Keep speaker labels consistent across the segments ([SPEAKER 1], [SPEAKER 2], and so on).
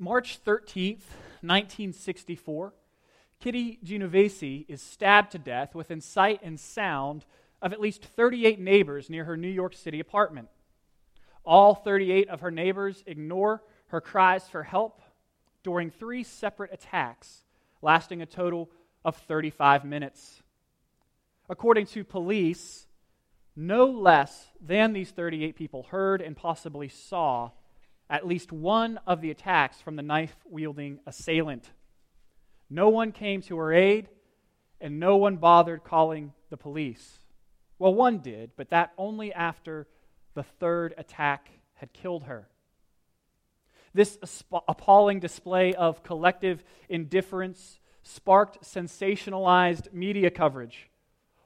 [SPEAKER 1] March 13th, 1964, Kitty Genovese is stabbed to death within sight and sound of at least 38 neighbors near her New York City apartment. All 38 of her neighbors ignore her cries for help during three separate attacks, lasting a total of 35 minutes. According to police, no less than these 38 people heard and possibly saw at least one of the attacks from the knife wielding assailant. No one came to her aid, and no one bothered calling the police. Well, one did, but that only after the third attack had killed her. This appalling display of collective indifference sparked sensationalized media coverage,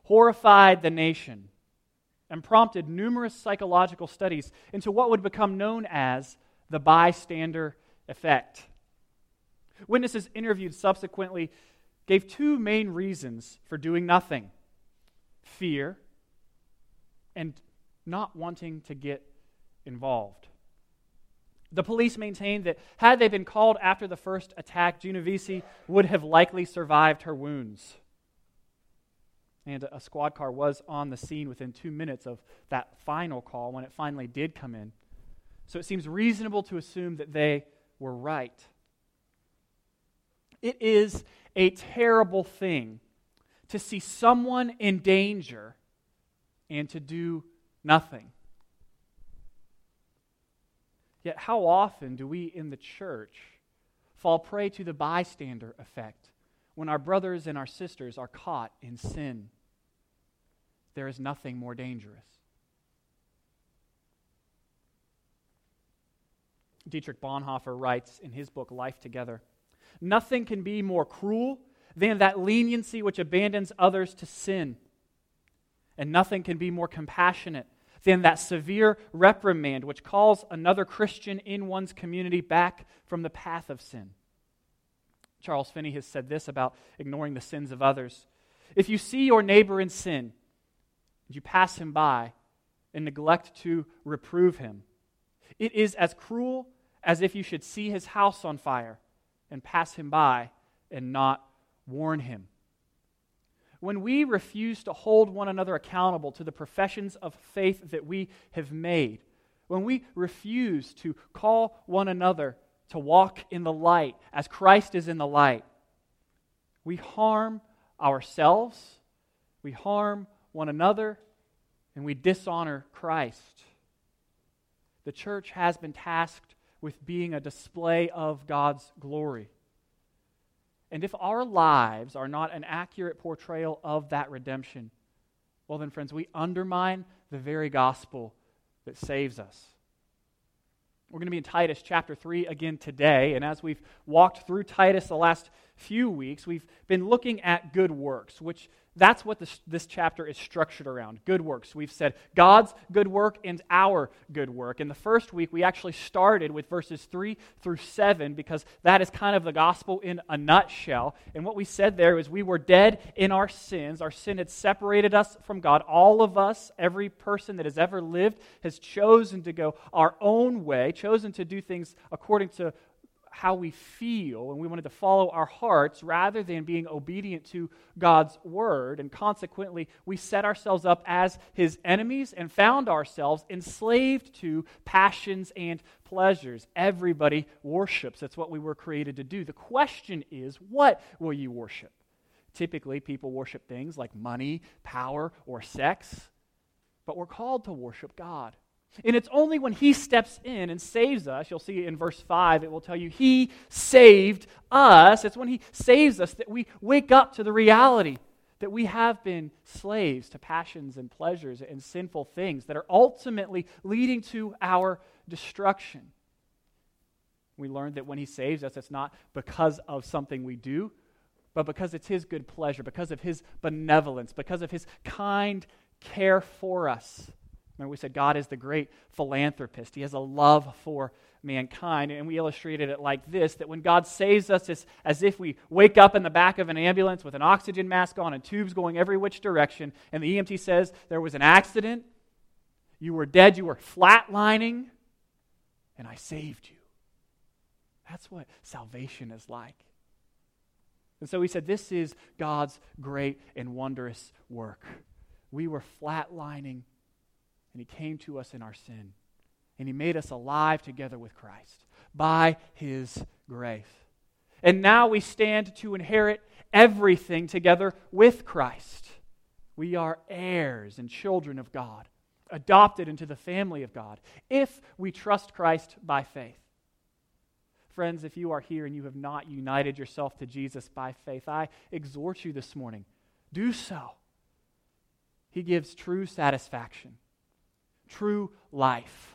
[SPEAKER 1] horrified the nation, and prompted numerous psychological studies into what would become known as the bystander effect. Witnesses interviewed subsequently gave two main reasons for doing nothing fear and not wanting to get involved. The police maintained that had they been called after the first attack, Genovese would have likely survived her wounds. And a squad car was on the scene within two minutes of that final call when it finally did come in. So it seems reasonable to assume that they were right. It is a terrible thing to see someone in danger and to do nothing. Yet, how often do we in the church fall prey to the bystander effect when our brothers and our sisters are caught in sin? There is nothing more dangerous. Dietrich Bonhoeffer writes in his book, Life Together Nothing can be more cruel than that leniency which abandons others to sin. And nothing can be more compassionate than that severe reprimand which calls another Christian in one's community back from the path of sin. Charles Finney has said this about ignoring the sins of others. If you see your neighbor in sin, and you pass him by and neglect to reprove him, it is as cruel as if you should see his house on fire and pass him by and not warn him. When we refuse to hold one another accountable to the professions of faith that we have made, when we refuse to call one another to walk in the light as Christ is in the light, we harm ourselves, we harm one another, and we dishonor Christ. The church has been tasked with being a display of God's glory. And if our lives are not an accurate portrayal of that redemption, well, then, friends, we undermine the very gospel that saves us. We're going to be in Titus chapter 3 again today. And as we've walked through Titus the last few weeks, we've been looking at good works, which that's what this, this chapter is structured around good works. We've said God's good work and our good work. In the first week, we actually started with verses 3 through 7 because that is kind of the gospel in a nutshell. And what we said there is we were dead in our sins. Our sin had separated us from God. All of us, every person that has ever lived, has chosen to go our own way, chosen to do things according to how we feel and we wanted to follow our hearts rather than being obedient to God's word. And consequently, we set ourselves up as his enemies and found ourselves enslaved to passions and pleasures. Everybody worships. That's what we were created to do. The question is, what will you worship? Typically, people worship things like money, power, or sex, but we're called to worship God. And it's only when he steps in and saves us, you'll see in verse 5, it will tell you, he saved us. It's when he saves us that we wake up to the reality that we have been slaves to passions and pleasures and sinful things that are ultimately leading to our destruction. We learned that when he saves us, it's not because of something we do, but because it's his good pleasure, because of his benevolence, because of his kind care for us. Remember, we said God is the great philanthropist. He has a love for mankind. And we illustrated it like this that when God saves us, it's as if we wake up in the back of an ambulance with an oxygen mask on and tubes going every which direction. And the EMT says there was an accident, you were dead, you were flatlining, and I saved you. That's what salvation is like. And so we said, This is God's great and wondrous work. We were flatlining, and he came to us in our sin, and he made us alive together with Christ by his grace. And now we stand to inherit everything together with Christ. We are heirs and children of God, adopted into the family of God, if we trust Christ by faith. Friends, if you are here and you have not united yourself to Jesus by faith, I exhort you this morning do so. He gives true satisfaction, true life.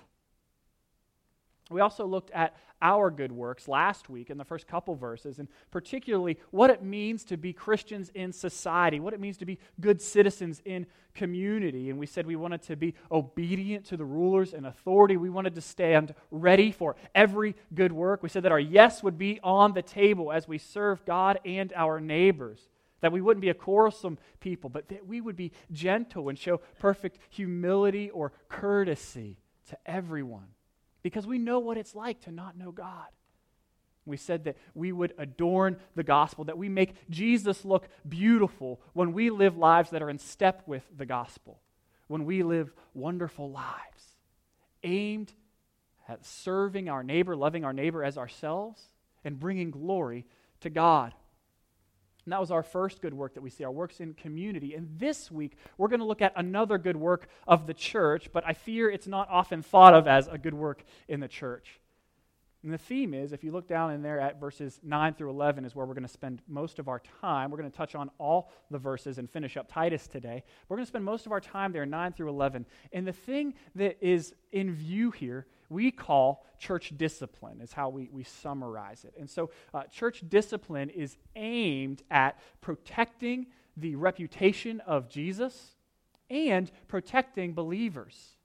[SPEAKER 1] We also looked at our good works last week in the first couple verses, and particularly what it means to be Christians in society, what it means to be good citizens in community. And we said we wanted to be obedient to the rulers and authority. We wanted to stand ready for every good work. We said that our yes would be on the table as we serve God and our neighbors. That we wouldn't be a quarrelsome people, but that we would be gentle and show perfect humility or courtesy to everyone because we know what it's like to not know God. We said that we would adorn the gospel, that we make Jesus look beautiful when we live lives that are in step with the gospel, when we live wonderful lives aimed at serving our neighbor, loving our neighbor as ourselves, and bringing glory to God. And that was our first good work that we see, our works in community. And this week, we're going to look at another good work of the church, but I fear it's not often thought of as a good work in the church. And the theme is, if you look down in there at verses 9 through 11, is where we're going to spend most of our time. We're going to touch on all the verses and finish up Titus today. We're going to spend most of our time there, 9 through 11. And the thing that is in view here we call church discipline, is how we, we summarize it. And so, uh, church discipline is aimed at protecting the reputation of Jesus and protecting believers.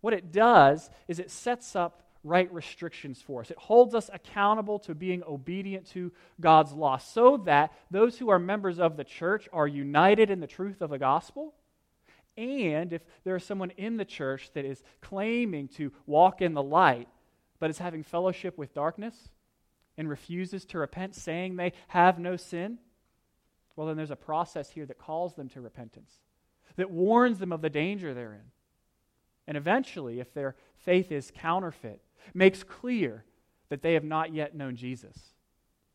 [SPEAKER 1] What it does is it sets up right restrictions for us. It holds us accountable to being obedient to God's law so that those who are members of the church are united in the truth of the gospel and if there is someone in the church that is claiming to walk in the light, but is having fellowship with darkness and refuses to repent, saying they have no sin, well, then there's a process here that calls them to repentance, that warns them of the danger they're in. And eventually, if their faith is counterfeit, makes clear that they have not yet known Jesus,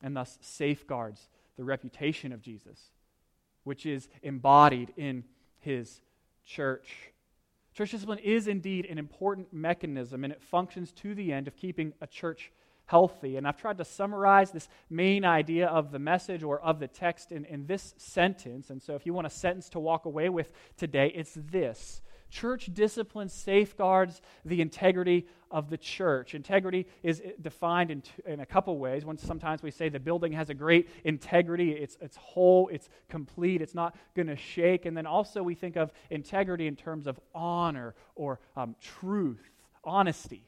[SPEAKER 1] and thus safeguards the reputation of Jesus, which is embodied in his church. Church discipline is indeed an important mechanism, and it functions to the end of keeping a church healthy. And I've tried to summarize this main idea of the message or of the text in, in this sentence. And so, if you want a sentence to walk away with today, it's this Church discipline safeguards the integrity of the church. Integrity is defined in, in a couple ways. One, sometimes we say the building has a great integrity, it's, it's whole, it's complete, it's not going to shake. And then also we think of integrity in terms of honor or um, truth, honesty.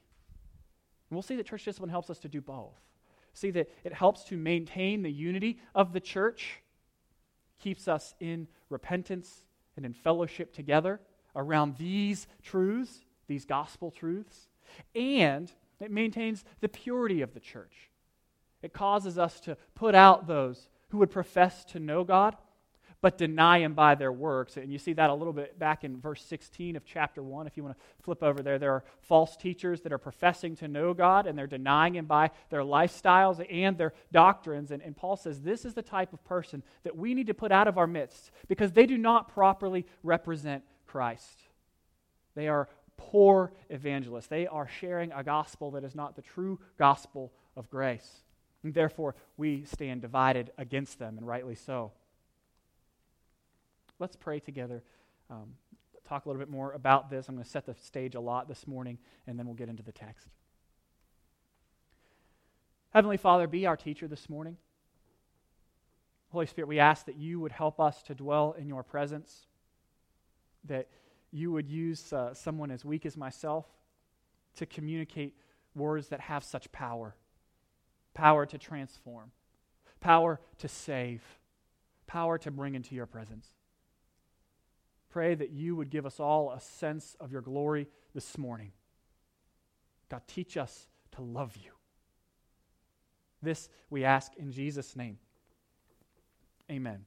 [SPEAKER 1] And we'll see that church discipline helps us to do both. See that it helps to maintain the unity of the church, keeps us in repentance and in fellowship together around these truths, these gospel truths, and it maintains the purity of the church. It causes us to put out those who would profess to know God, but deny Him by their works. And you see that a little bit back in verse 16 of chapter 1. If you want to flip over there, there are false teachers that are professing to know God, and they're denying Him by their lifestyles and their doctrines. And, and Paul says this is the type of person that we need to put out of our midst because they do not properly represent Christ. They are poor evangelists. They are sharing a gospel that is not the true gospel of grace. And therefore, we stand divided against them, and rightly so. Let's pray together. Um, talk a little bit more about this. I'm going to set the stage a lot this morning, and then we'll get into the text. Heavenly Father, be our teacher this morning. Holy Spirit, we ask that you would help us to dwell in your presence that you would use uh, someone as weak as myself to communicate words that have such power power to transform, power to save, power to bring into your presence. Pray that you would give us all a sense of your glory this morning. God, teach us to love you. This we ask in Jesus' name. Amen.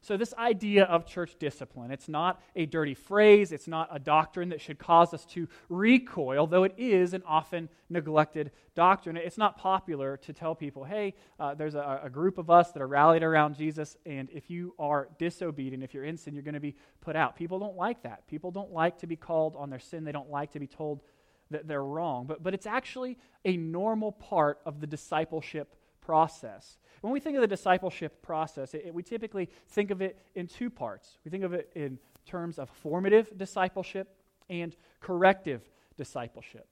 [SPEAKER 1] So, this idea of church discipline, it's not a dirty phrase, it's not a doctrine that should cause us to recoil, though it is an often neglected doctrine. It's not popular to tell people, hey, uh, there's a, a, group of us that are rallied around Jesus, and if you are disobedient, if you're in sin, you're going to be put out. People don't like that. People don't like to be called on their sin, they don't like to be told that they're wrong. But, but it's actually a normal part of the discipleship process. When we think of the discipleship process, it, it, we typically think of it in two parts. We think of it in terms of formative discipleship and corrective discipleship.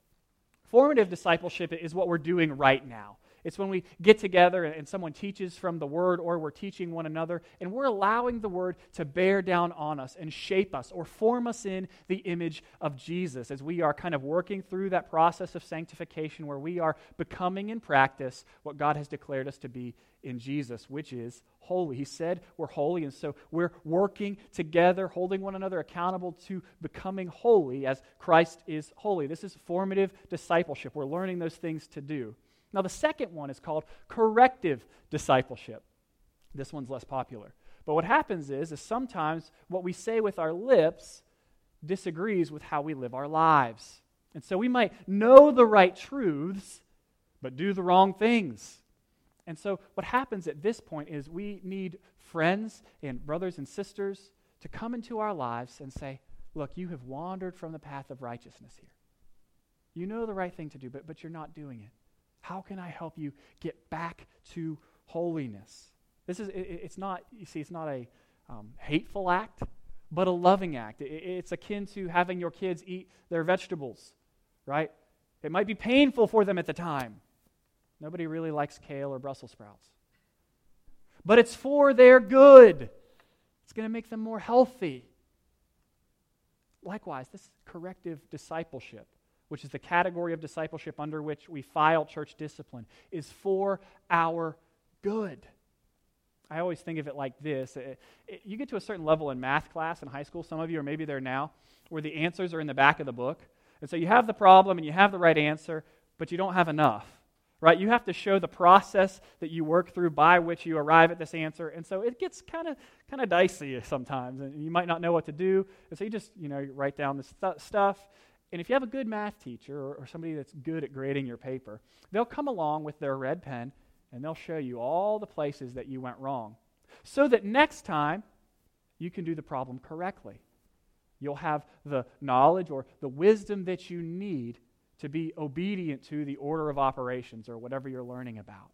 [SPEAKER 1] Formative discipleship is what we're doing right now. It's when we get together and someone teaches from the Word or we're teaching one another and we're allowing the Word to bear down on us and shape us or form us in the image of Jesus as we are kind of working through that process of sanctification where we are becoming in practice what God has declared us to be in Jesus, which is holy. He said we're holy, and so we're working together, holding one another accountable to becoming holy as Christ is holy. This is formative discipleship. We're learning those things to do. Now, the second one is called corrective discipleship. This one's less popular. But what happens is, is sometimes what we say with our lips disagrees with how we live our lives. And so we might know the right truths, but do the wrong things. And so what happens at this point is we need friends and brothers and sisters to come into our lives and say, Look, you have wandered from the path of righteousness here. You know the right thing to do, but, but you're not doing it. How can I help you get back to holiness? This is, it, it's not, you see, it's not a um, hateful act, but a loving act. It, it's akin to having your kids eat their vegetables, right? It might be painful for them at the time. Nobody really likes kale or Brussels sprouts. But it's for their good. It's going to make them more healthy. Likewise, this corrective discipleship which is the category of discipleship under which we file church discipline, is for our good. I always think of it like this. It, it, you get to a certain level in math class in high school, some of you are maybe there now, where the answers are in the back of the book. And so you have the problem and you have the right answer, but you don't have enough. Right? You have to show the process that you work through by which you arrive at this answer. And so it gets kind of kind of dicey sometimes and you might not know what to do. And so you just, you know, you write down this st- stuff and if you have a good math teacher or, or, somebody that's good at grading your paper, they'll come along with their red pen and they'll show you all the places that you went wrong so that next time you can do the problem correctly. You'll have the knowledge or the wisdom that you need to be obedient to the order of operations or whatever you're learning about.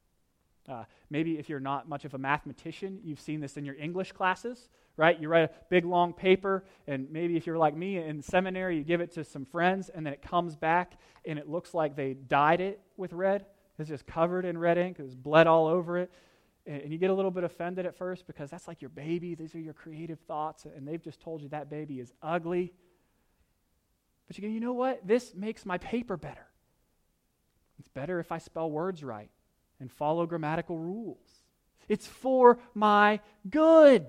[SPEAKER 1] Uh, maybe if you're not much of a mathematician, you've seen this in your English classes, right? You write a big long paper, and maybe if you're like me in seminary, you give it to some friends, and then it comes back and it looks like they dyed it with red. It's just covered in red ink, there's bled all over it. And you get a little bit offended at first because that's like your baby. These are your creative thoughts, and they've just told you that baby is ugly. But you go, you know what? This makes my paper better. It's better if I spell words right and follow grammatical rules. It's for my good.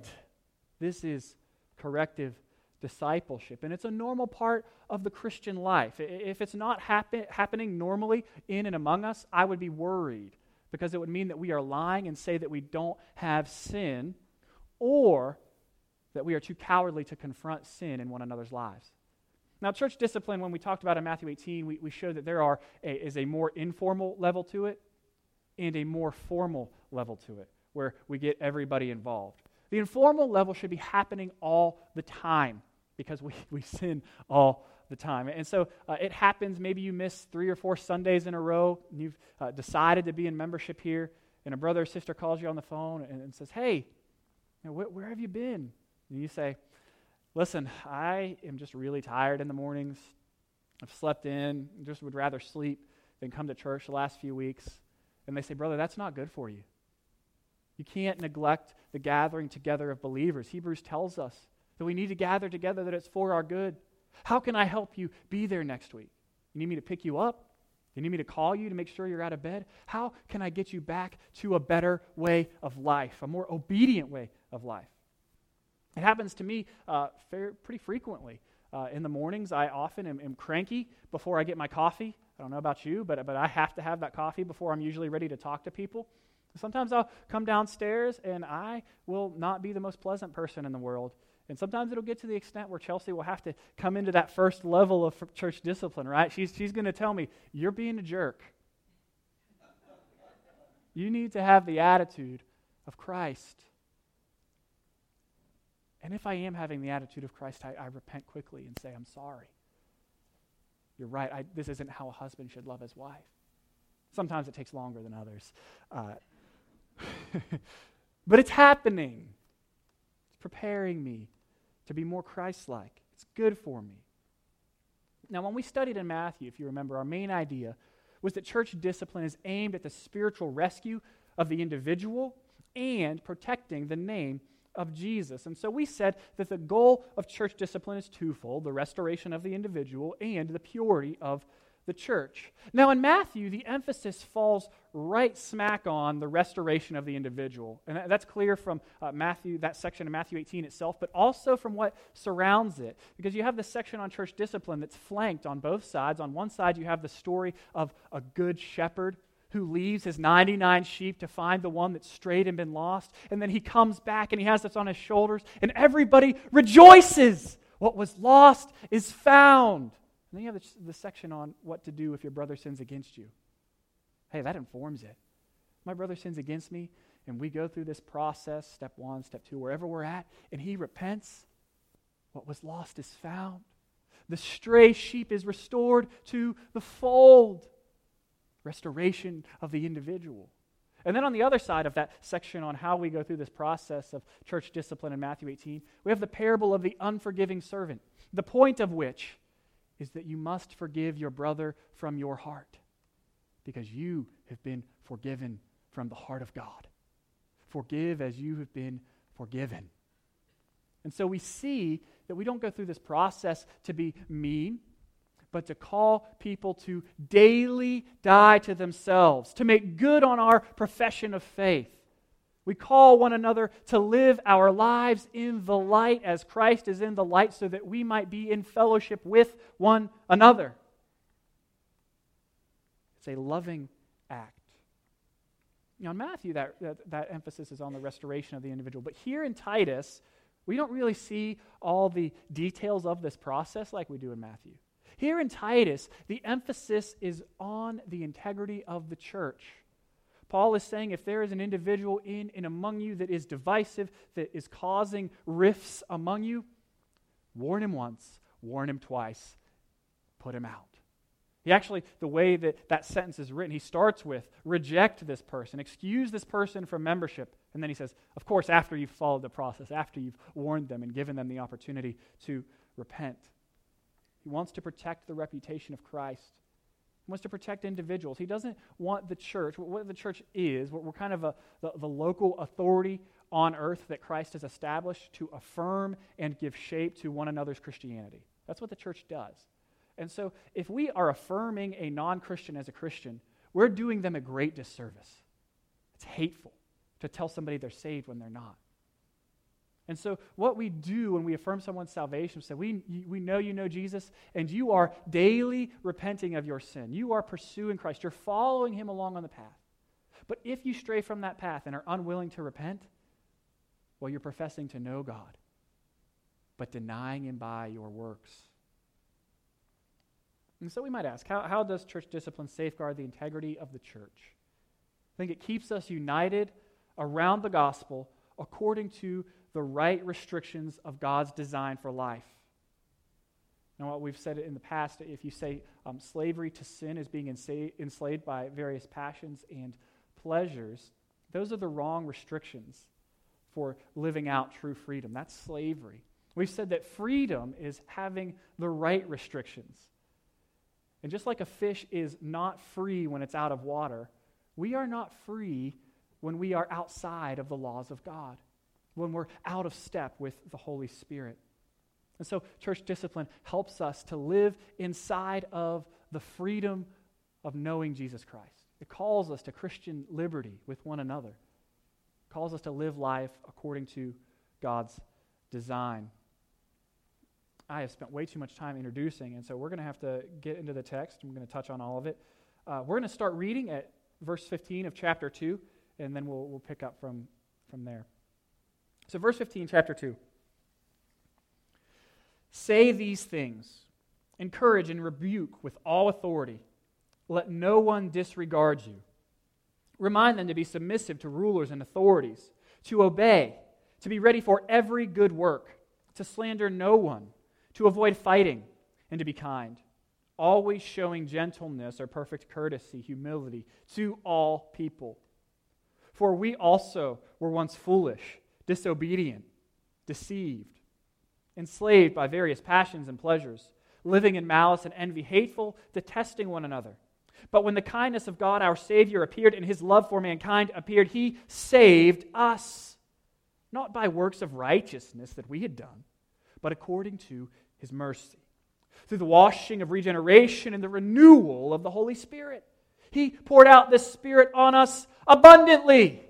[SPEAKER 1] This is corrective discipleship. And it's a normal part of the Christian life. If it's not happen, happening normally in and among us, I would be worried because it would mean that we are lying and say that we don't have sin or that we are too cowardly to confront sin in one another's lives. Now, church discipline, when we talked about in Matthew 18, we, we showed that there are a, is a more informal level to it and a more formal level to it, where we get everybody involved. The informal level should be happening all the time because we, we sin all the time. And so uh, it happens, maybe you miss three or four Sundays in a row, and you've uh, decided to be in membership here, and a brother or sister calls you on the phone and, and says, Hey, you know, wh- where have you been? And you say, Listen, I am just really tired in the mornings. I've slept in, just would rather sleep than come to church the last few weeks. And they say, Brother, that's not good for you. You can't neglect the gathering together of believers. Hebrews tells us that we need to gather together, that it's for our good. How can I help you be there next week? You need me to pick you up? You need me to call you to make sure you're out of bed? How can I get you back to a better way of life, a more obedient way of life? It happens to me uh, fair, pretty frequently. Uh, in the mornings, I often am, am, cranky before I get my coffee. I don't know about you, but, but I have to have that coffee before I'm usually ready to talk to people. Sometimes I'll come downstairs and I will not be the most pleasant person in the world. And sometimes it'll get to the extent where Chelsea will have to come into that first level of church discipline, right? She's, she's going to tell me, You're being a jerk. you need to have the attitude of Christ. And if I am having the attitude of Christ, I, I repent quickly and say, I'm sorry. You're right. I, this isn't how a husband should love his wife. Sometimes it takes longer than others. Uh, but it's happening. It's preparing me to be more Christ like. It's good for me. Now, when we studied in Matthew, if you remember, our main idea was that church discipline is aimed at the spiritual rescue of the individual and protecting the name of Jesus. And so we said that the goal of church discipline is twofold the restoration of the individual and the purity of the church. Now, in Matthew, the emphasis falls right smack on the restoration of the individual. And that's clear from uh, Matthew, that section of Matthew 18 itself, but also from what surrounds it. Because you have the section on church discipline that's flanked on both sides. On one side, you have the story of a good shepherd who leaves his 99 sheep to find the one that's strayed and been lost. And then he comes back and he has this on his shoulders, and everybody rejoices. What was lost is found. And then you have the, the section on what to do if your brother sins against you. Hey, that informs it. My brother sins against me, and we go through this process step one, step two, wherever we're at, and he repents. What was lost is found. The stray sheep is restored to the fold restoration of the individual. And then on the other side of that section on how we go through this process of church discipline in Matthew 18, we have the parable of the unforgiving servant, the point of which is that you must forgive your brother from your heart because you have been forgiven from the heart of God. Forgive as you have been forgiven. And so we see that we don't go through this process to be mean but to call people to daily die to themselves, to make good on our profession of faith. We call one another to live our lives in the light as Christ is in the light so that we might be in fellowship with one another. It's a loving act. Now, in Matthew, that, that, that emphasis is on the restoration of the individual. But here in Titus, we don't really see all the details of this process like we do in Matthew. Here in Titus, the emphasis is on the integrity of the church. Paul is saying if there is an individual in and among you that is divisive, that is causing rifts among you, warn him once, warn him twice, put him out. He actually, the way that that sentence is written, he starts with reject this person, excuse this person from membership. And then he says, of course, after you've followed the process, after you've warned them and given them the opportunity to repent. He wants to protect the reputation of Christ. He wants to protect individuals. He doesn't want the church, what the church is, we're kind of a, the, the local authority on earth that Christ has established to affirm and give shape to one another's Christianity. That's what the church does. And so, if we are affirming a non Christian as a Christian, we're doing them a great disservice. It's hateful to tell somebody they're saved when they're not. And so, what we do when we affirm someone's salvation is say, we, we know you know Jesus, and you are daily repenting of your sin. You are pursuing Christ. You're following him along on the path. But if you stray from that path and are unwilling to repent, well, you're professing to know God, but denying him by your works. And so we might ask, how, how does church discipline safeguard the integrity of the church? I think it keeps us united around the gospel according to the right restrictions of God's design for life. Now, what we've said in the past, if you say um, slavery to sin is being enslaved by various passions and pleasures, those are the wrong restrictions for living out true freedom. That's slavery. We've said that freedom is having the right restrictions. And just like a fish is not free when it's out of water, we are not free when we are outside of the laws of God when we're out of step with the Holy Spirit. And so, church discipline helps us to live inside of the freedom of knowing Jesus Christ. It calls us to Christian liberty with one another, it calls us to live life according to God's design. I have spent way too much time introducing, and so we're going to have to get into the text. I'm going to touch on all of it. Uh, we're going to start reading at verse 15 of chapter 2, and then we'll, we'll pick up from, from there. So, verse 15, chapter 2. Say these things, encourage and rebuke with all authority. Let no one disregard you. Remind them to be submissive to rulers and authorities, to obey, to be ready for every good work, to slander no one, to avoid fighting, and to be kind, always showing gentleness or perfect courtesy, humility to all people. For we also were once foolish, disobedient, deceived, enslaved by various passions and pleasures, living in malice and envy, hateful, detesting one another. But when the kindness of God our Savior appeared and his love for mankind appeared, he saved us, not by works of righteousness that we had done, but according to his mercy, through the washing of regeneration and the renewal of the Holy Spirit. He poured out this Spirit on us abundantly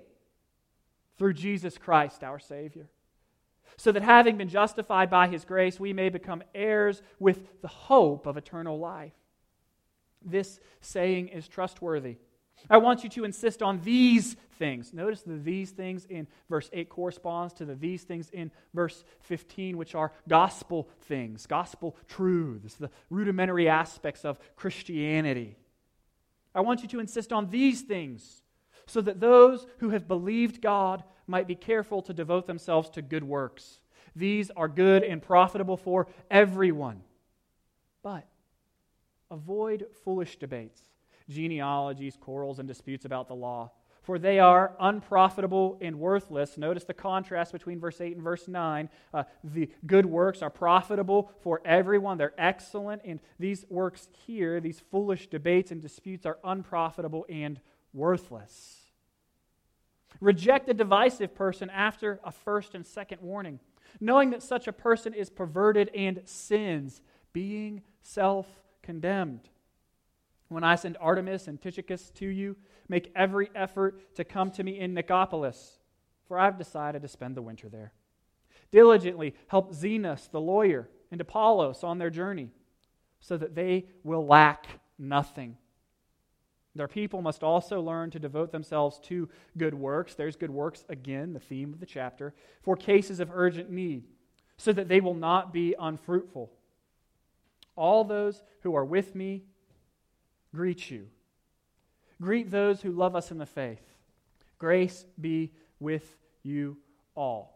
[SPEAKER 1] through Jesus Christ our Savior so that having been justified by his grace, we may become heirs with the hope of eternal life. This saying is trustworthy. I want you to insist on these things. Notice the these things in verse 8 corresponds to the these things in verse 15, which are gospel things, gospel truths, the rudimentary aspects of Christianity. I want you to insist on these things so that those who have believed God might be careful to devote themselves to good works. These are good and profitable for everyone. But avoid foolish debates, genealogies, quarrels, and disputes about the law, for they are unprofitable and worthless. Notice the contrast between verse 8 and verse 9. Uh, the good works are profitable for everyone, they're excellent, and these works here, these foolish debates and disputes, are unprofitable and worthless. Reject a divisive person after a first and second warning, knowing that such a person is perverted and sins, being self condemned. When I send Artemas and Tychicus to you, make every effort to come to me in Nicopolis, for I've decided to spend the winter there. Diligently help Zenas, the lawyer, and Apollos on their journey, so that they will lack nothing. Their people must also learn to devote themselves to good works. There's good works, again, the theme of the chapter, for cases of urgent need, so that they will not be unfruitful. All those who are with me greet you. Greet those who love us in the faith. Grace be with you all.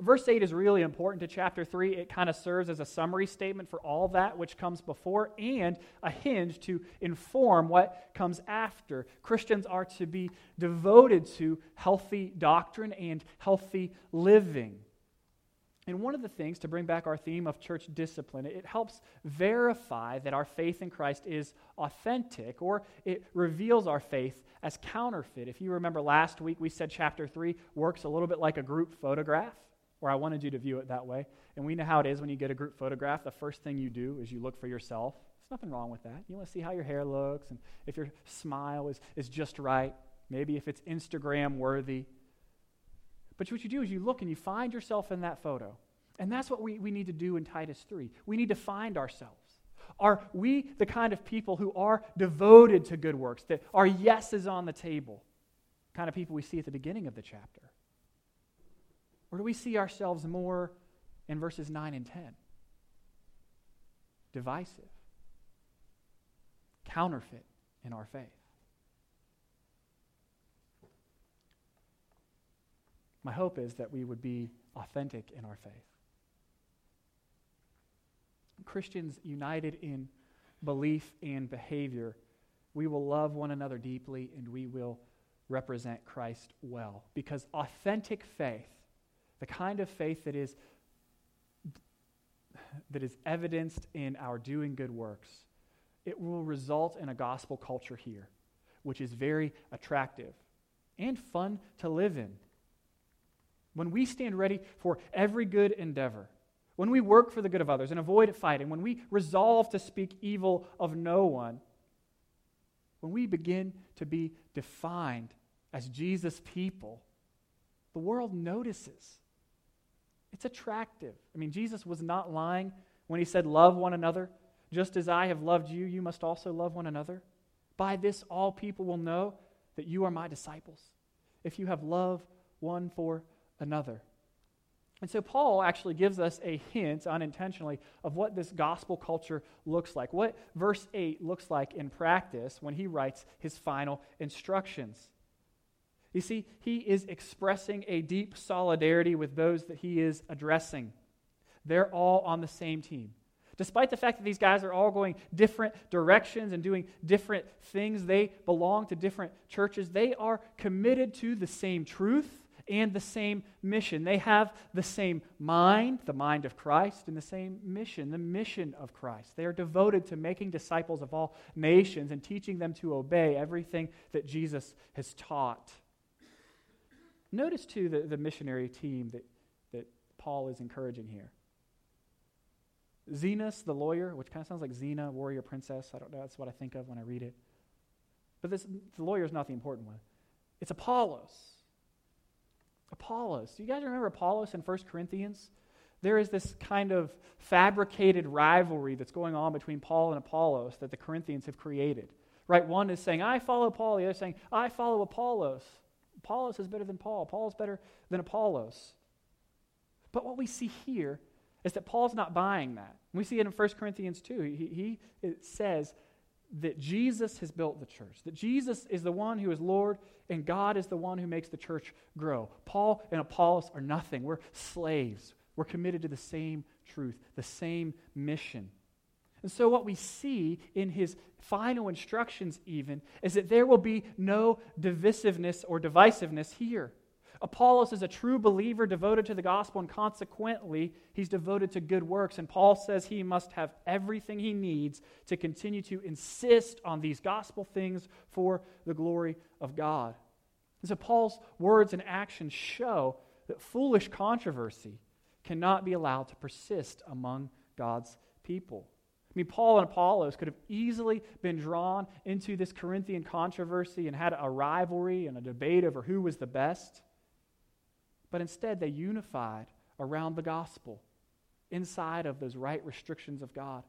[SPEAKER 1] Verse 8 is really important to chapter 3. It kind of serves as a summary statement for all that which comes before and a hinge to inform what comes after. Christians are to be devoted to healthy doctrine and healthy living. And one of the things to bring back our theme of church discipline, it helps verify that our faith in Christ is authentic or it reveals our faith as counterfeit. If you remember last week, we said chapter 3 works a little bit like a group photograph or I wanted you to view it that way. And we know how it is when you get a group photograph. The first thing you do is you look for yourself. There's nothing wrong with that. You want to see how your hair looks and if your smile is, is just right, maybe if it's Instagram worthy. But what you do is you look and you find yourself in that photo. And that's what we, we need to do in Titus 3. We need to find ourselves. Are we the kind of people who are devoted to good works, that our yes is on the table? Kind of people we see at the beginning of the chapter. Or do we see ourselves more in verses 9 and 10? Divisive, counterfeit in our faith. My hope is that we would be authentic in our faith. Christians united in belief and behavior, we will love one another deeply and we will represent Christ well. Because authentic faith the kind of faith that is that is evidenced in our doing good works, it will result in a gospel culture here, which is very attractive and fun to live in. When we stand ready for every good endeavor, when we work for the good of others and avoid fighting, when we resolve to speak evil of no one, when we begin to be defined as Jesus' people, the world notices. It's attractive. I mean, Jesus was not lying when he said, Love one another? Just as I have loved you, you must also love one another. By this, all people will know that you are my disciples, if you have love one for another. And so, Paul actually gives us a hint unintentionally of what this gospel culture looks like, what verse 8 looks like in practice when he writes his final instructions. You see, he is expressing a deep solidarity with those that he is addressing. They're all on the same team. Despite the fact that these guys are all going different directions and doing different things, they belong to different churches. They are committed to the same truth and the same mission. They have the same mind, the mind of Christ, and the same mission, the mission of Christ. They are devoted to making disciples of all nations and teaching them to obey everything that Jesus has taught. Notice, too, the, the missionary team that, that Paul is encouraging here. Zenas, the lawyer, which kind of sounds like Xena, warrior princess. I don't know. That's what I think of when I read it. But this, the lawyer is not the important one. It's Apollos. Apollos. Do you guys remember Apollos in 1 Corinthians? There is this kind of fabricated rivalry that's going on between Paul and Apollos that the Corinthians have created. Right? One is saying, I follow Paul. The other is saying, I follow Apollos. Apollos is better than Paul. Paul is better than Apollos. But what we see here is that Paul's not buying that. We see it in 1 Corinthians 2. He, he says that Jesus has built the church, that Jesus is the one who is Lord, and God is the one who makes the church grow. Paul and Apollos are nothing. We're slaves. We're committed to the same truth, the same mission. And so, what we see in his final instructions, even, is that there will be no divisiveness or divisiveness here. Apollos is a true believer devoted to the gospel, and consequently, he's devoted to good works. And Paul says he must have everything he needs to continue to insist on these gospel things for the glory of God. And so, Paul's words and actions show that foolish controversy cannot be allowed to persist among God's people. I mean, Paul and Apollos could have easily been drawn into this Corinthian controversy and had a rivalry and a debate over who was the best. But instead, they unified around the gospel inside of those right restrictions of God.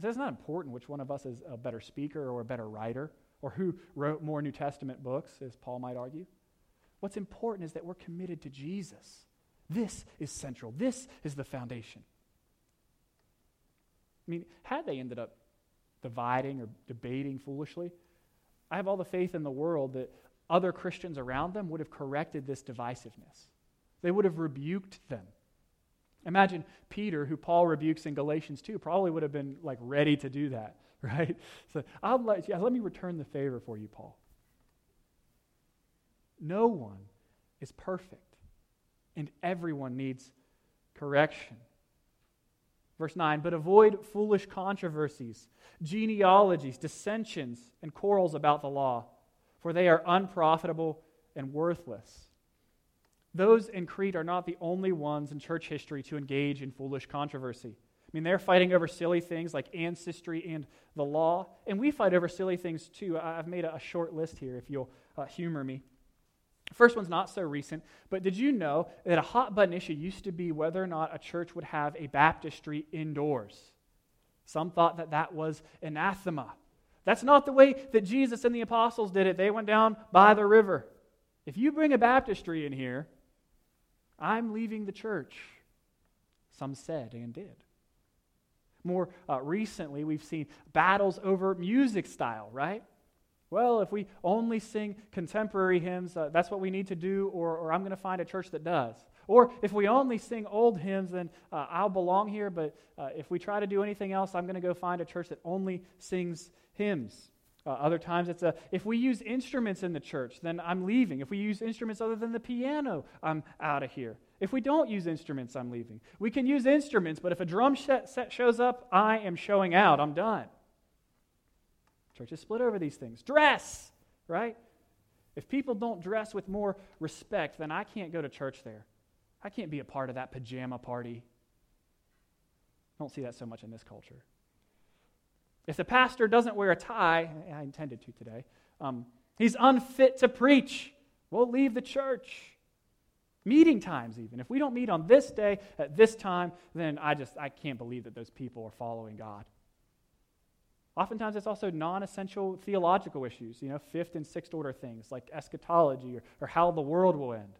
[SPEAKER 1] So it's not important which one of us is a better speaker or a better writer or who wrote more New Testament books, as Paul might argue. What's important is that we're committed to Jesus. This is central, this is the foundation. I mean, had they ended up dividing or debating foolishly, I have all the faith in the world that other Christians around them would have corrected this divisiveness. They would have rebuked them. Imagine Peter, who Paul rebukes in Galatians 2, probably would have been like ready to do that, right? So I'll let, let me return the favor for you, Paul. No one is perfect, and everyone needs correction. Verse 9, but avoid foolish controversies, genealogies, dissensions, and quarrels about the law for they are unprofitable and worthless. Those in Crete are not the only ones in church history to engage in foolish controversy. I mean, they're fighting over silly things like ancestry and the law, and we fight over silly things too. I've made a short list here if you'll uh, humor me. First one's not so recent, but did you know that a hot button issue used to be whether or not a church would have a baptistry indoors? Some thought that that was anathema. That's not the way that Jesus and the apostles did it. They went down by the river. If you bring a baptistry in here, I'm leaving the church. Some said and did. More uh, recently, we've seen battles over music style, right? Well, if we only sing contemporary hymns, uh, that's what we need to do, or, or I'm going to find a church that does. Or if we only sing old hymns, then uh, I'll belong here, but uh, if we try to do anything else, I'm going to go find a church that only sings hymns. Uh, other times it's a, if we use instruments in the church, then I'm leaving. If we use instruments other than the piano, I'm out of here. If we don't use instruments, I'm leaving. We can use instruments, but if a drum set shows up, I am showing out. I'm done. Church is split over these things. Dress, right? If people don't dress with more respect, then I can't go to church there. I can't be a part of that pajama party. I don't see that so much in this culture. If the pastor doesn't wear a tie, I intended to today, um, he's unfit to preach. We'll leave the church. Meeting times, even. If we don't meet on this day at this time, then I just I can't believe that those people are following God. Oftentimes, it's also non essential theological issues, you know, fifth and sixth order things like eschatology or, or how the world will end.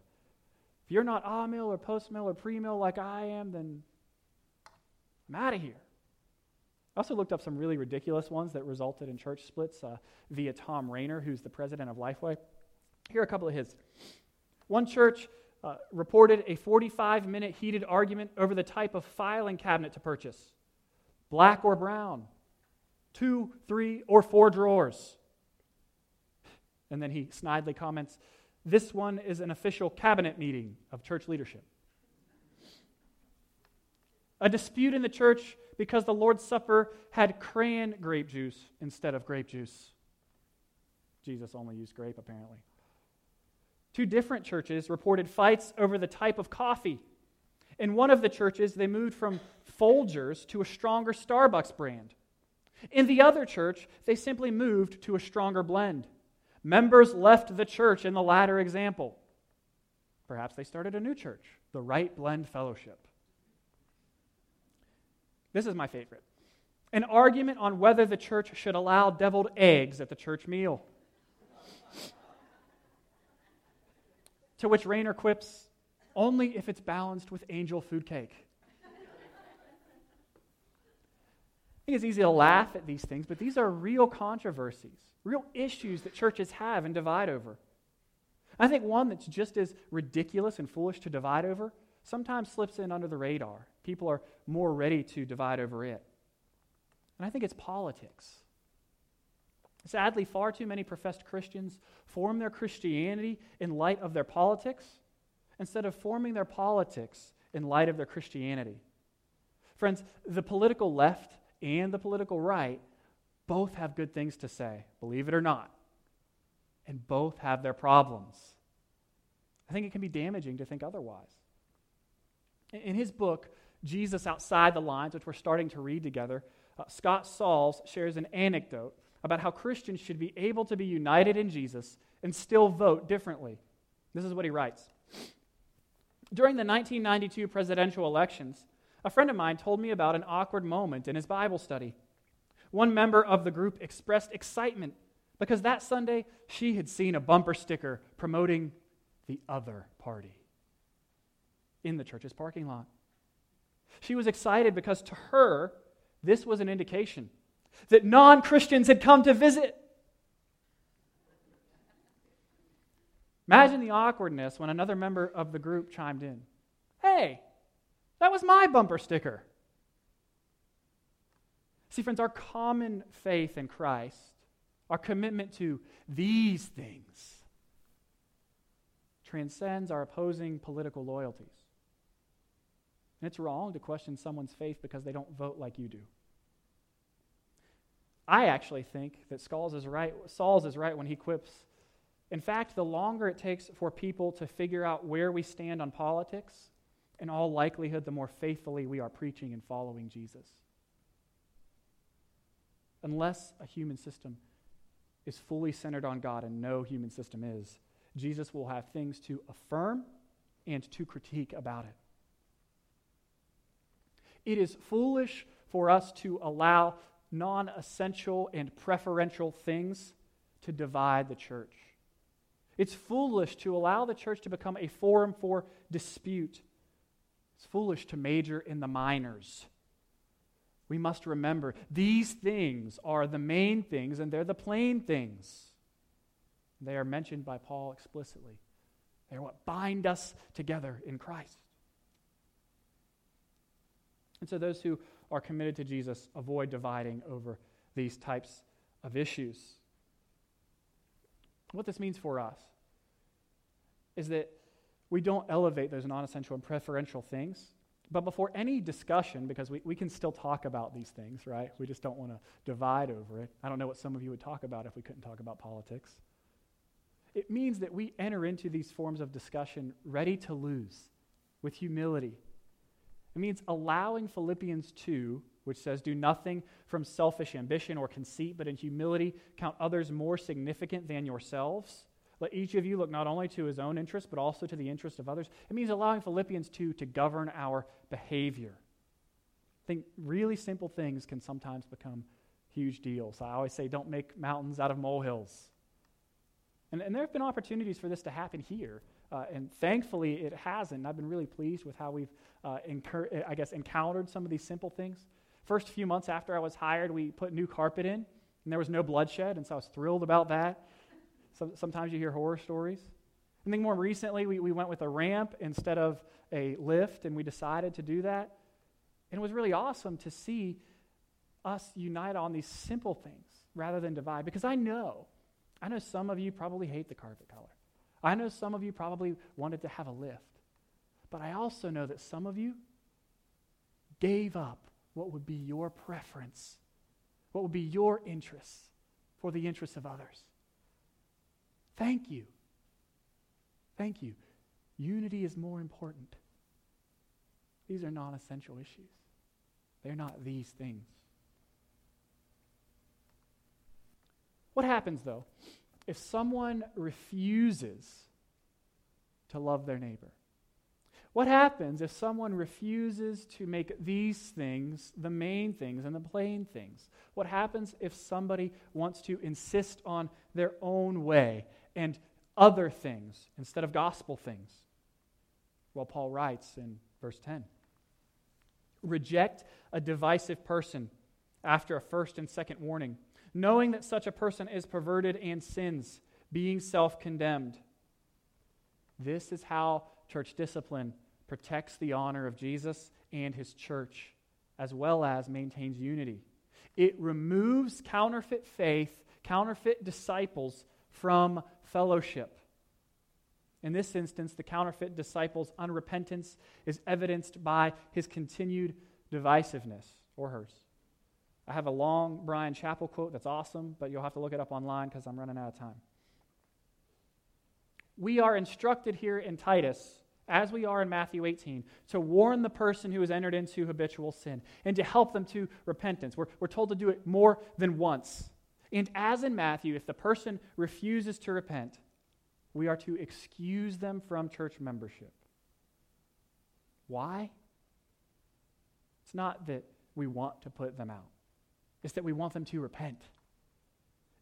[SPEAKER 1] If you're not amill or post mill or pre mill like I am, then I'm out of here. I also looked up some really ridiculous ones that resulted in church splits uh, via Thom Rainer, who's the president of Lifeway. Here are a couple of his. One church uh, reported a 45 minute heated argument over the type of filing cabinet to purchase black or brown, two, three, or four drawers. And then he snidely comments, This one is an official cabinet meeting of church leadership. A dispute in the church because the Lord's Supper had cran grape juice instead of grape juice. Jesus only used grape, apparently. Two different churches reported fights over the type of coffee. In one of the churches, they moved from Folgers to a stronger Starbucks brand. In the other church, they simply moved to a stronger blend. Members left the church in the latter example. Perhaps they started a new church, the Right Blend Fellowship. This is my favorite an argument on whether the church should allow deviled eggs at the church meal. to which Rainer quips, only if it's balanced with angel food cake. Think it's easy to laugh at these things, but these are real controversies, real issues that churches have and divide over. I think one that's just as ridiculous and foolish to divide over sometimes slips in under the radar. People are more ready to divide over it. And I think it's politics. Sadly, far too many professed Christians form their Christianity in light of their politics instead of forming their politics in light of their Christianity. Friends, the political left and the political right both have good things to say, believe it or not. And both have their problems. I think it can be damaging to think otherwise. In his book, Jesus Outside the Lines, which we're starting to read together, uh, Scott Sauls shares an anecdote about how Christians should be able to be united in Jesus and still vote differently. This is what he writes. During the 1992 presidential elections, a friend of mine told me about an awkward moment in his Bible study. One member of the group expressed excitement because that Sunday she had seen a bumper sticker promoting the other party in the church's parking lot. She was excited because to her, this was an indication that non Christians had come to visit. Imagine the awkwardness when another member of the group chimed in. Hey, that was my bumper sticker. See, friends, our common faith in Christ, our commitment to these things, transcends our opposing political loyalties. And it's wrong to question someone's faith because they don't vote like you do. I actually think that Sauls is right, Sauls is right when he quips. In fact, the longer it takes for people to figure out where we stand on politics, in all likelihood, the more faithfully we are preaching and following Jesus. Unless a human system is fully centered on God, and no human system is, Jesus will have things to affirm and to critique about it. It is foolish for us to allow non essential and preferential things to divide the church. It's foolish to allow the church to become a forum for dispute it's foolish to major in the minors. We must remember these things are the main things and they're the plain things. They are mentioned by Paul explicitly. They're what bind us together in Christ. And so those who are committed to Jesus avoid dividing over these types of issues. What this means for us is that we don't elevate those non essential and preferential things. But before any discussion, because we, we can still talk about these things, right? We just don't want to divide over it. I don't know what some of you would talk about if we couldn't talk about politics. It means that we enter into these forms of discussion ready to lose with humility. It means allowing Philippians 2, which says, Do nothing from selfish ambition or conceit, but in humility count others more significant than yourselves let each of you look not only to his own interest, but also to the interest of others. It means allowing Philippians 2 to govern our behavior. I think really simple things can sometimes become huge deals. I always say, don't make mountains out of molehills. And, and there have been opportunities for this to happen here. Uh, and thankfully, it hasn't. I've been really pleased with how we've, uh, incur- I guess, encountered some of these simple things. First few months after I was hired, we put new carpet in, and there was no bloodshed, and so I was thrilled about that. So, sometimes you hear horror stories. I think more recently, we, we went with a ramp instead of a lift, and we decided to do that. And it was really awesome to see us unite on these simple things rather than divide. Because I know, I know some of you probably hate the carpet color. I know some of you probably wanted to have a lift. But I also know that some of you gave up what would be your preference, what would be your interests for the interests of others. Thank you. Thank you. Unity is more important. These are non essential issues, they're not these things. What happens, though, if someone refuses to love their neighbor? What happens if someone refuses to make these things the main things and the plain things? What happens if somebody wants to insist on their own way and other things instead of gospel things? Well, Paul writes in verse 10 Reject a divisive person after a first and second warning, knowing that such a person is perverted and sins, being self condemned. This is how church discipline protects the honor of Jesus and his church, as well as maintains unity. It removes counterfeit faith, counterfeit disciples from fellowship. In this instance, the counterfeit disciple's unrepentance is evidenced by his continued divisiveness, or hers. I have a long Brian Chapell quote that's awesome, but you'll have to look it up online because I'm running out of time. We are instructed here in Titus, as we are in Matthew 18, to warn the person who has entered into habitual sin and to help them to repentance. We're, we're told to do it more than once. And as in Matthew, if the person refuses to repent, we are to excuse them from church membership. Why? It's not that we want to put them out, it's that we want them to repent.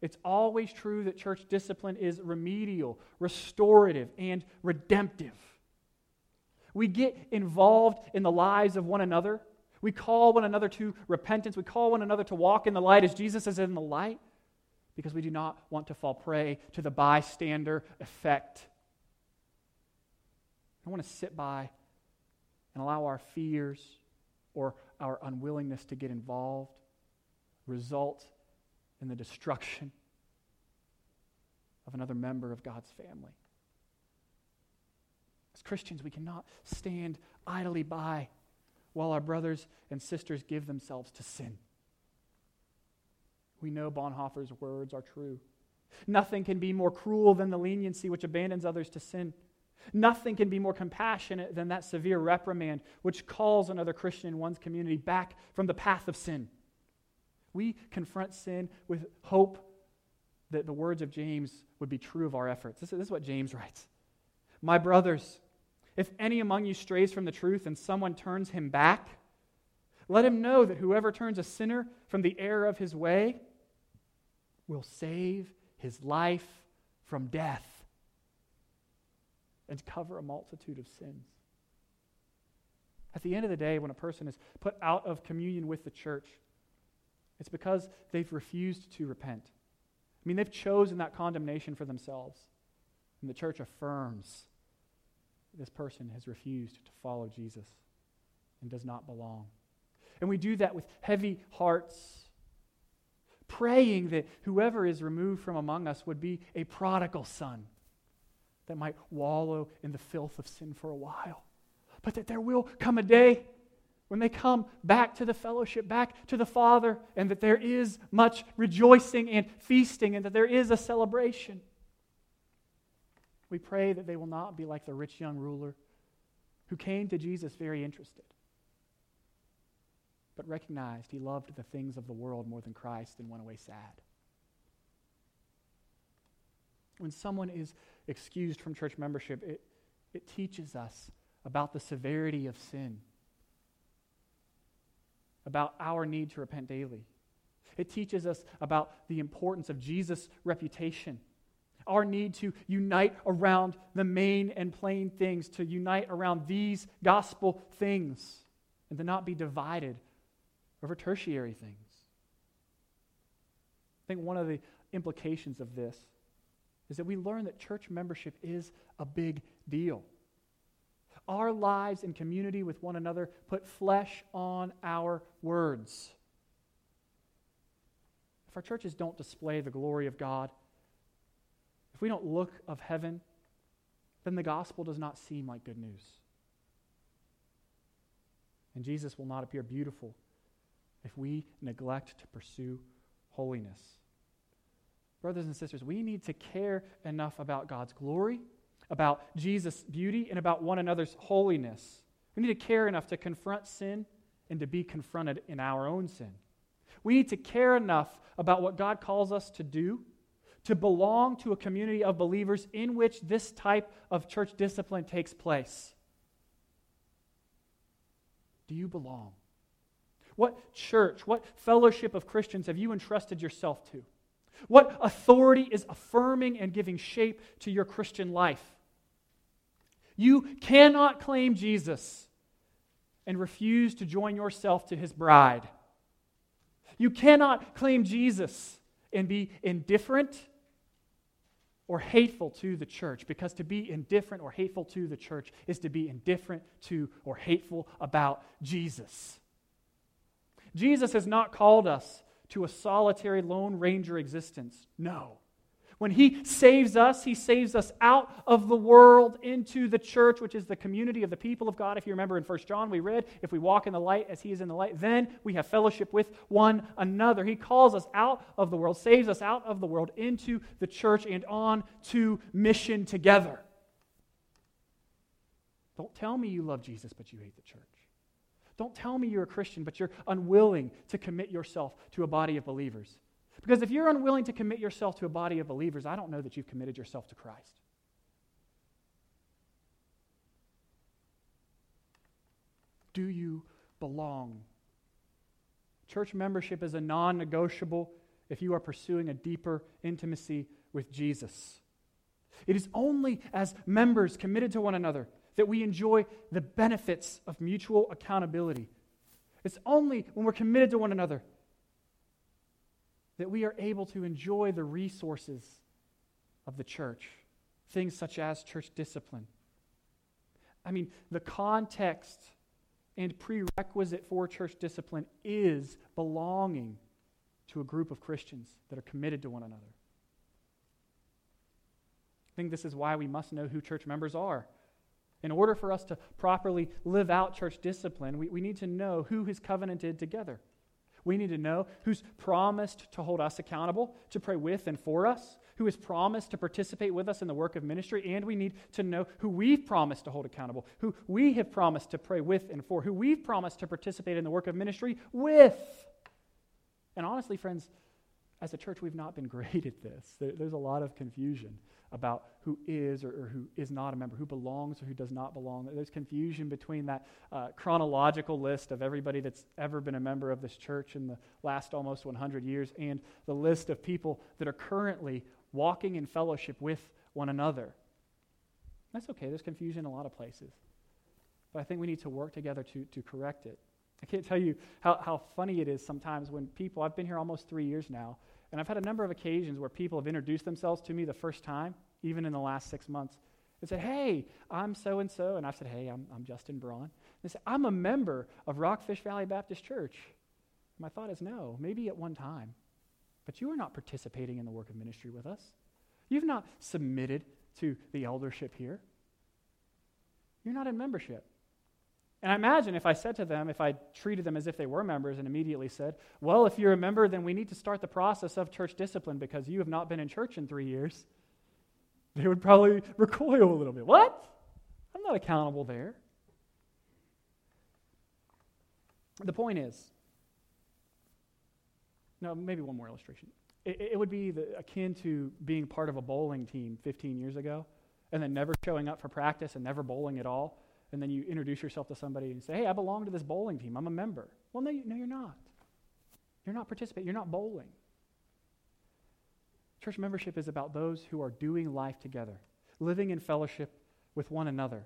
[SPEAKER 1] It's always true that church discipline is remedial, restorative, and redemptive. We get involved in the lives of one another. We call one another to repentance. We call one another to walk in the light as Jesus is in the light because we do not want to fall prey to the bystander effect. I want to sit by and allow our fears or our unwillingness to get involved result in the destruction of another member of God's family. As Christians, we cannot stand idly by while our brothers and sisters give themselves to sin. We know Bonhoeffer's words are true. Nothing can be more cruel than the leniency which abandons others to sin. Nothing can be more compassionate than that severe reprimand which calls another Christian in one's community back from the path of sin. We confront sin with hope that the words of James would be true of our efforts. This is, this is what James writes My brothers, if any among you strays from the truth and someone turns him back, let him know that whoever turns a sinner from the error of his way will save his life from death and cover a multitude of sins. At the end of the day, when a person is put out of communion with the church, it's because they've refused to repent. I mean, they've chosen that condemnation for themselves. And the church affirms this person has refused to follow Jesus and does not belong. And we do that with heavy hearts praying that whoever is removed from among us would be a prodigal son that might wallow in the filth of sin for a while. But that there will come a day when they come back to the fellowship, back to the Father, and that there is much rejoicing and feasting, and that there is a celebration. We pray that they will not be like the rich young ruler who came to Jesus very interested but recognized he loved the things of the world more than Christ and went away sad. when someone is excused from church membership, it, it teaches us about the severity of sin, about our need to repent daily. It teaches us about the importance of Jesus' reputation, our need to unite around the main and plain things, to unite around these gospel things, and to not be divided over tertiary things. I think one of the implications of this is that we learn that church membership is a big deal. Our lives in community with one another put flesh on our words. If our churches don't display the glory of God, if we don't look of heaven, then the gospel does not seem like good news. And Jesus will not appear beautiful if we neglect to pursue holiness. Brothers and sisters, we need to care enough about God's glory, about Jesus' beauty, and about one another's holiness. We need to care enough to confront sin and to be confronted in our own sin. We need to care enough about what God calls us to do, to belong to a community of believers in which this type of church discipline takes place. Do you belong? What church, what fellowship of Christians have you entrusted yourself to? What authority is affirming and giving shape to your Christian life? You cannot claim Jesus and refuse to join yourself to his bride. You cannot claim Jesus and be indifferent or hateful to the church because to be indifferent or hateful to the church is to be indifferent to or hateful about Jesus. Jesus has not called us to a solitary Lone Ranger existence. No. When he saves us, he saves us out of the world into the church, which is the community of the people of God. If you remember in 1 John, we read, if we walk in the light as he is in the light, then we have fellowship with one another. He calls us out of the world, saves us out of the world into the church and on to mission together. Don't tell me you love Jesus, but you hate the church. Don't tell me you're a Christian, but you're unwilling to commit yourself to a body of believers. Because if you're unwilling to commit yourself to a body of believers, I don't know that you've committed yourself to Christ. Do you belong? Church membership is a non negotiable if you are pursuing a deeper intimacy with Jesus. It is only as members committed to one another that we enjoy the benefits of mutual accountability. It's only when we're committed to one another that we are able to enjoy the resources of the church, things such as church discipline. I mean, the context and prerequisite for church discipline is belonging to a group of Christians that are committed to one another. I think this is why we must know who church members are. In order for us to properly live out church discipline, we, we need to know who has covenanted together. We need to know who's promised to hold us accountable, to pray with and for us, who has promised to participate with us in the work of ministry, and we need to know who we've promised to hold accountable, who we have promised to pray with and for, who we've promised to participate in the work of ministry with. And honestly, friends, as a church, we've not been great at this. There, there's a lot of confusion about who is or, or, who is not a member, who belongs or who does not belong. There's confusion between that uh, chronological list of everybody that's ever been a member of this church in the last almost 100 years and the list of people that are currently walking in fellowship with one another. That's okay. There's confusion in a lot of places. But I think we need to work together to, to correct it. I can't tell you how, how funny it is sometimes when people, I've been here almost three years now, and I've had a number of occasions where people have introduced themselves to me the first time, even in the last six months, and said, Hey, I'm so and so. And I've said, Hey, I'm, I'm Justin Braun. And they said, I'm a member of Rockfish Valley Baptist Church. My thought is, No, maybe at one time. But you are not participating in the work of ministry with us. You've not submitted to the eldership here. You're not in membership. And I imagine if I said to them, if I treated them as if they were members and immediately said, Well, if you're a member, then we need to start the process of church discipline because you have not been in church in three years, they would probably recoil a little bit. What? I'm not accountable there. The point is, no, maybe one more illustration. It, it would be the, akin to being part of a bowling team 15 years ago and then never showing up for practice and never bowling at all. And then you introduce yourself to somebody and say, hey, I belong to this bowling team. I'm a member. Well, no, you, no, you're not. You're not participating. You're not bowling. Church membership is about those who are doing life together, living in fellowship with one another.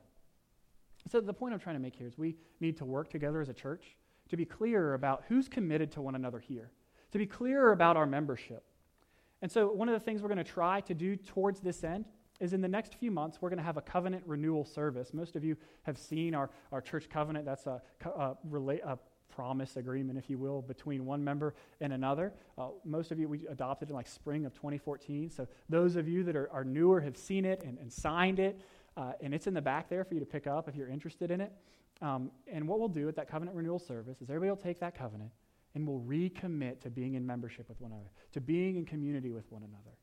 [SPEAKER 1] So, the point I'm trying to make here is we need to work together as a church to be clearer about who's committed to one another here, to be clearer about our membership. And so, one of the things we're going to try to do towards this end is in the next few months, we're going to have a covenant renewal service. Most of you have seen our, our church covenant. That's a, a, a promise agreement, if you will, between one member and another. Uh, most of you, we adopted in like spring of 2014. So those of you that are, are newer have seen it and, and signed it. Uh, and it's in the back there for you to pick up if you're interested in it. Um, and what we'll do at that covenant renewal service is everybody will take that covenant and we'll recommit to being in membership with one another, to being in community with one another.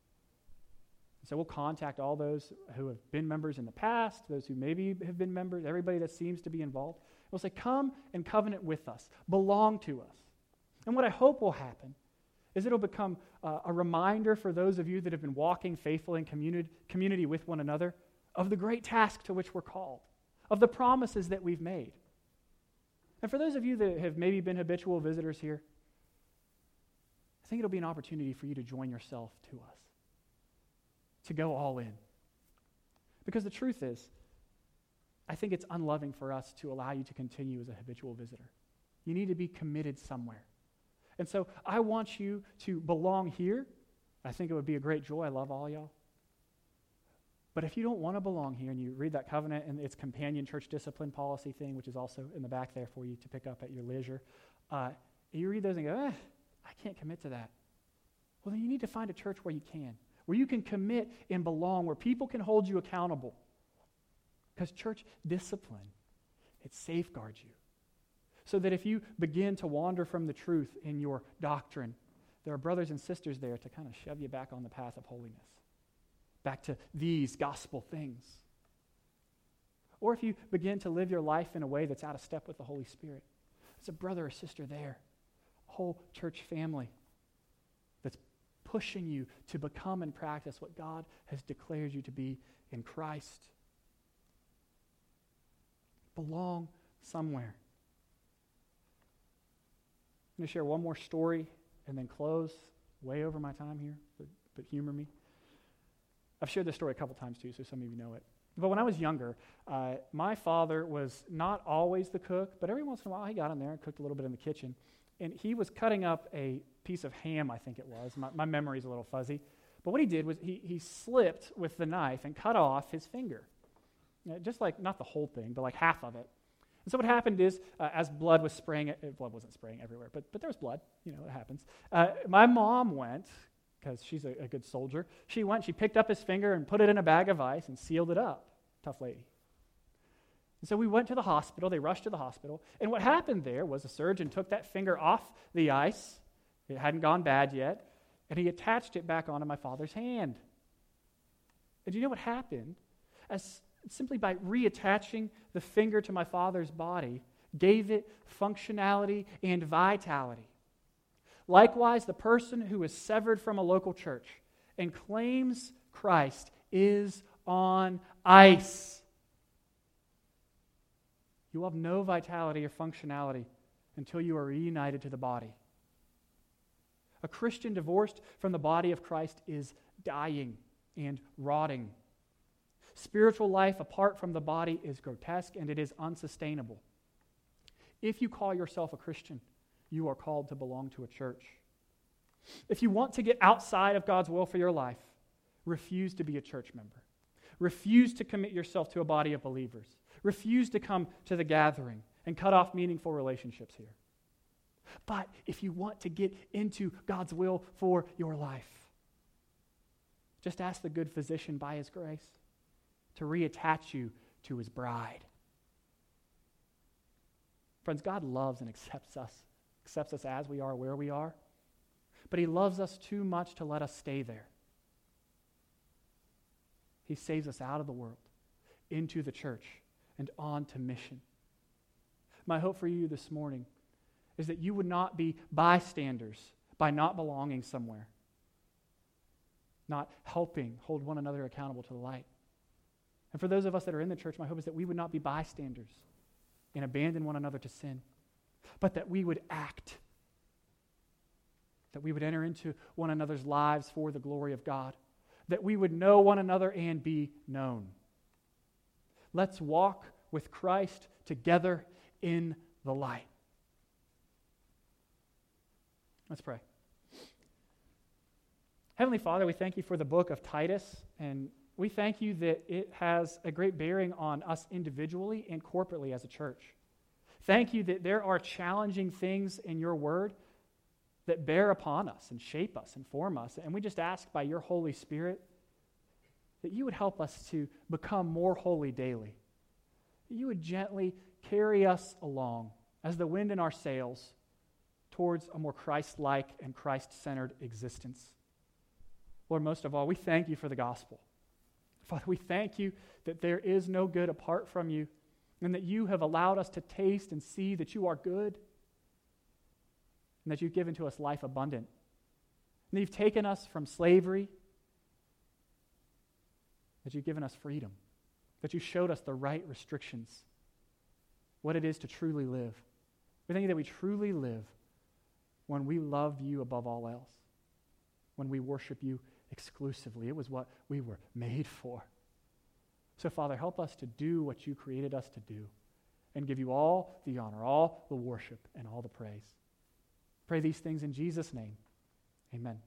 [SPEAKER 1] So we'll contact all those who have been members in the past, those who maybe have been members, everybody that seems to be involved. We'll say, Come and covenant with us, belong to us. And what I hope will happen is it'll become uh, a reminder for those of you that have been walking faithfully in community, community with one another of the great task to which we're called, of the promises that we've made. And for those of you that have maybe been habitual visitors here, I think it'll be an opportunity for you to join yourself to us, to go all in. Because the truth is, I think it's unloving for us to allow you to continue as a habitual visitor. You need to be committed somewhere. And so I want you to belong here. I think it would be a great joy. I love all y'all. But if you don't want to belong here and you read that covenant and its companion church discipline policy thing, which is also in the back there for you to pick up at your leisure, uh, you read those and go, eh, I can't commit to that. Well, then you need to find a church where you can, where you can commit and belong, where people can hold you accountable. Because church discipline, it safeguards you. So that if you begin to wander from the truth in your doctrine, there are brothers and sisters there to kind of shove you back on the path of holiness, back to these gospel things. Or if you begin to live your life in a way that's out of step with the Holy Spirit, there's a brother or sister there, a whole church family pushing you to become and practice what God has declared you to be in Christ belong somewhere. I'm going to share one more story and then close. Way over my time here, but, but humor me. I've shared this story a couple times too, so some of you know it. But when I was younger, uh, my father was not always the cook, but every once in a while he got in there and cooked a little bit in the kitchen. And he was cutting up a piece of ham, I think it was. My, my memory's a little fuzzy. But what he did was he, he slipped with the knife and cut off his finger. Uh, just like, not the whole thing, but like half of it. And so what happened is, uh, as blood was spraying, uh, blood wasn't spraying everywhere, but, but there was blood. You know, it happens. Uh, my mom went, because she's a, a, good soldier, she went, she picked up his finger and put it in a bag of ice and sealed it up. Tough lady. And so we went to the hospital. They rushed to the hospital. And what happened there was a surgeon took that finger off the ice. It hadn't gone bad yet. And he attached it back onto my father's hand. And you know what happened? As simply by reattaching the finger to my father's body, gave it functionality and vitality. Likewise, the person who is severed from a local church and claims Christ is on ice. You will have no vitality or functionality until you are reunited to the body. A Christian divorced from the body of Christ is dying and rotting. Spiritual life apart from the body is grotesque and it is unsustainable. If you call yourself a Christian, you are called to belong to a church. If you want to get outside of God's will for your life, refuse to be a church member. Refuse to commit yourself to a body of believers. Refuse to come to the gathering and cut off meaningful relationships here. But if you want to get into God's will for your life, just ask the good physician by his grace to reattach you to his bride. Friends, God loves and accepts us, accepts us as we are, where we are, but he loves us too much to let us stay there. He saves us out of the world, into the church, and on to mission. My hope for you this morning is that you would not be bystanders by not belonging somewhere, not helping hold one another accountable to the light. And for those of us that are in the church, my hope is that we would not be bystanders and abandon one another to sin, but that we would act, that we would enter into one another's lives for the glory of God, that we would know one another and be known. Let's walk with Christ together in the light. Let's pray. Heavenly Father, we thank you for the book of Titus, and we thank you that it has a great bearing on us individually and corporately as a church. Thank you that there are challenging things in your word that bear upon us and shape us and form us. And we just ask by your Holy Spirit that you would help us to become more holy daily. That you would gently carry us along as the wind in our sails towards a more Christ like and Christ centered existence. Lord, most of all, we thank you for the gospel. Father, we thank you that there is no good apart from you and that you have allowed us to taste and see that you are good and that you've given to us life abundant. And that you've taken us from slavery, that you've given us freedom, that you showed us the right restrictions what it is to truly live. We thank you that we truly live when we love you above all else, when we worship you exclusively. It was what we were made for. So, Father, help us to do what you created us to do and give you all the honor, all the worship, and all the praise. Pray these things in Jesus' name. Amen.